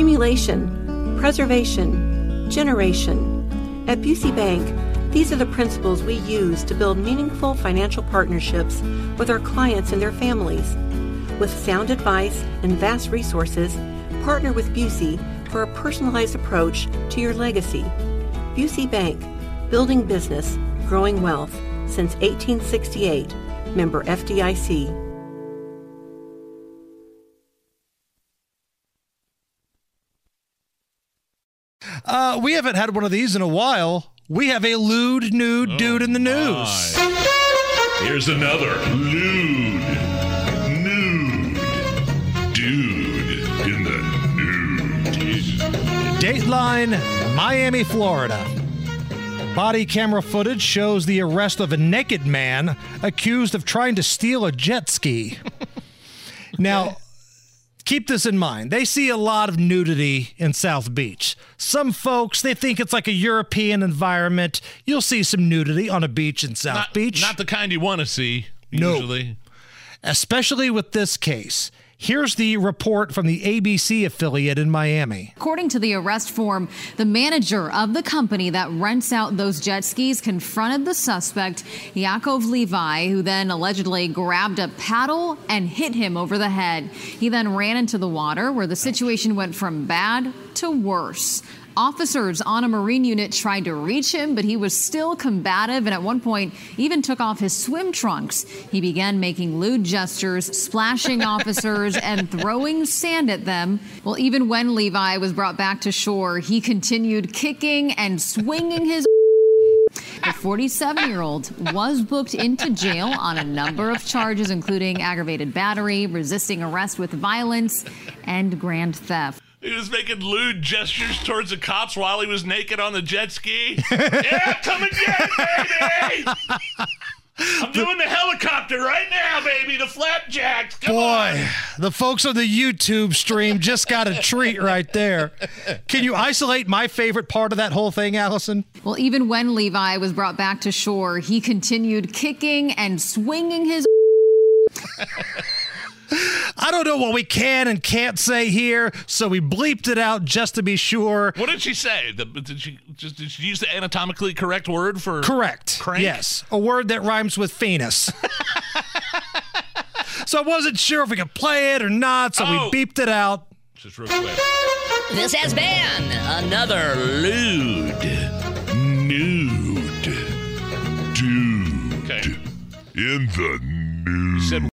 accumulation, preservation, generation. At Busey Bank, these are the principles we use to build meaningful financial partnerships with our clients and their families. With sound advice and vast resources, partner with Busey for a personalized approach to your legacy. Busey Bank, building business, growing wealth since 1868. Member FDIC. Uh, we haven't had one of these in a while. We have a lewd nude dude in the news. Here's another lewd, nude dude in the news. Dateline, Miami, Florida. Body camera footage shows the arrest of a naked man accused of trying to steal a jet ski. now, keep this in mind. They see a lot of nudity in South Beach. Some folks, they think it's like a European environment. You'll see some nudity on a beach in South Not, Beach. not the kind you want to see, No. usually. especially with this case. Here's the report from the ABC affiliate in Miami. According to the arrest form, the manager of the company that rents out those jet skis confronted the suspect, Yakov Levi, who then allegedly grabbed a paddle and hit him over the head. He then ran into the water where the situation went from bad to worse. Officers on a Marine unit tried to reach him, but he was still combative and at one point even took off his swim trunks. He began making lewd gestures, splashing officers, and throwing sand at them. Well, even when Levi was brought back to shore, he continued kicking and swinging his. The 47 year old was booked into jail on a number of charges, including aggravated battery, resisting arrest with violence, and grand theft. He was making lewd gestures towards the cops while he was naked on the jet ski. yeah, come and get it, baby! I'm doing the helicopter right now, baby. The flapjacks. Come on. Boy, the folks on the YouTube stream just got a treat right there. Can you isolate my favorite part of that whole thing, Allison? Well, even when Levi was brought back to shore, he continued kicking and swinging his. I don't know what we can and can't say here, so we bleeped it out just to be sure. What did she say? The, did she just did she use the anatomically correct word for Correct. Crank? Yes, a word that rhymes with penis. so I wasn't sure if we could play it or not, so Oh. we beeped it out. Just real quick. This has been another Lewd, nude dude Okay. in the news. Said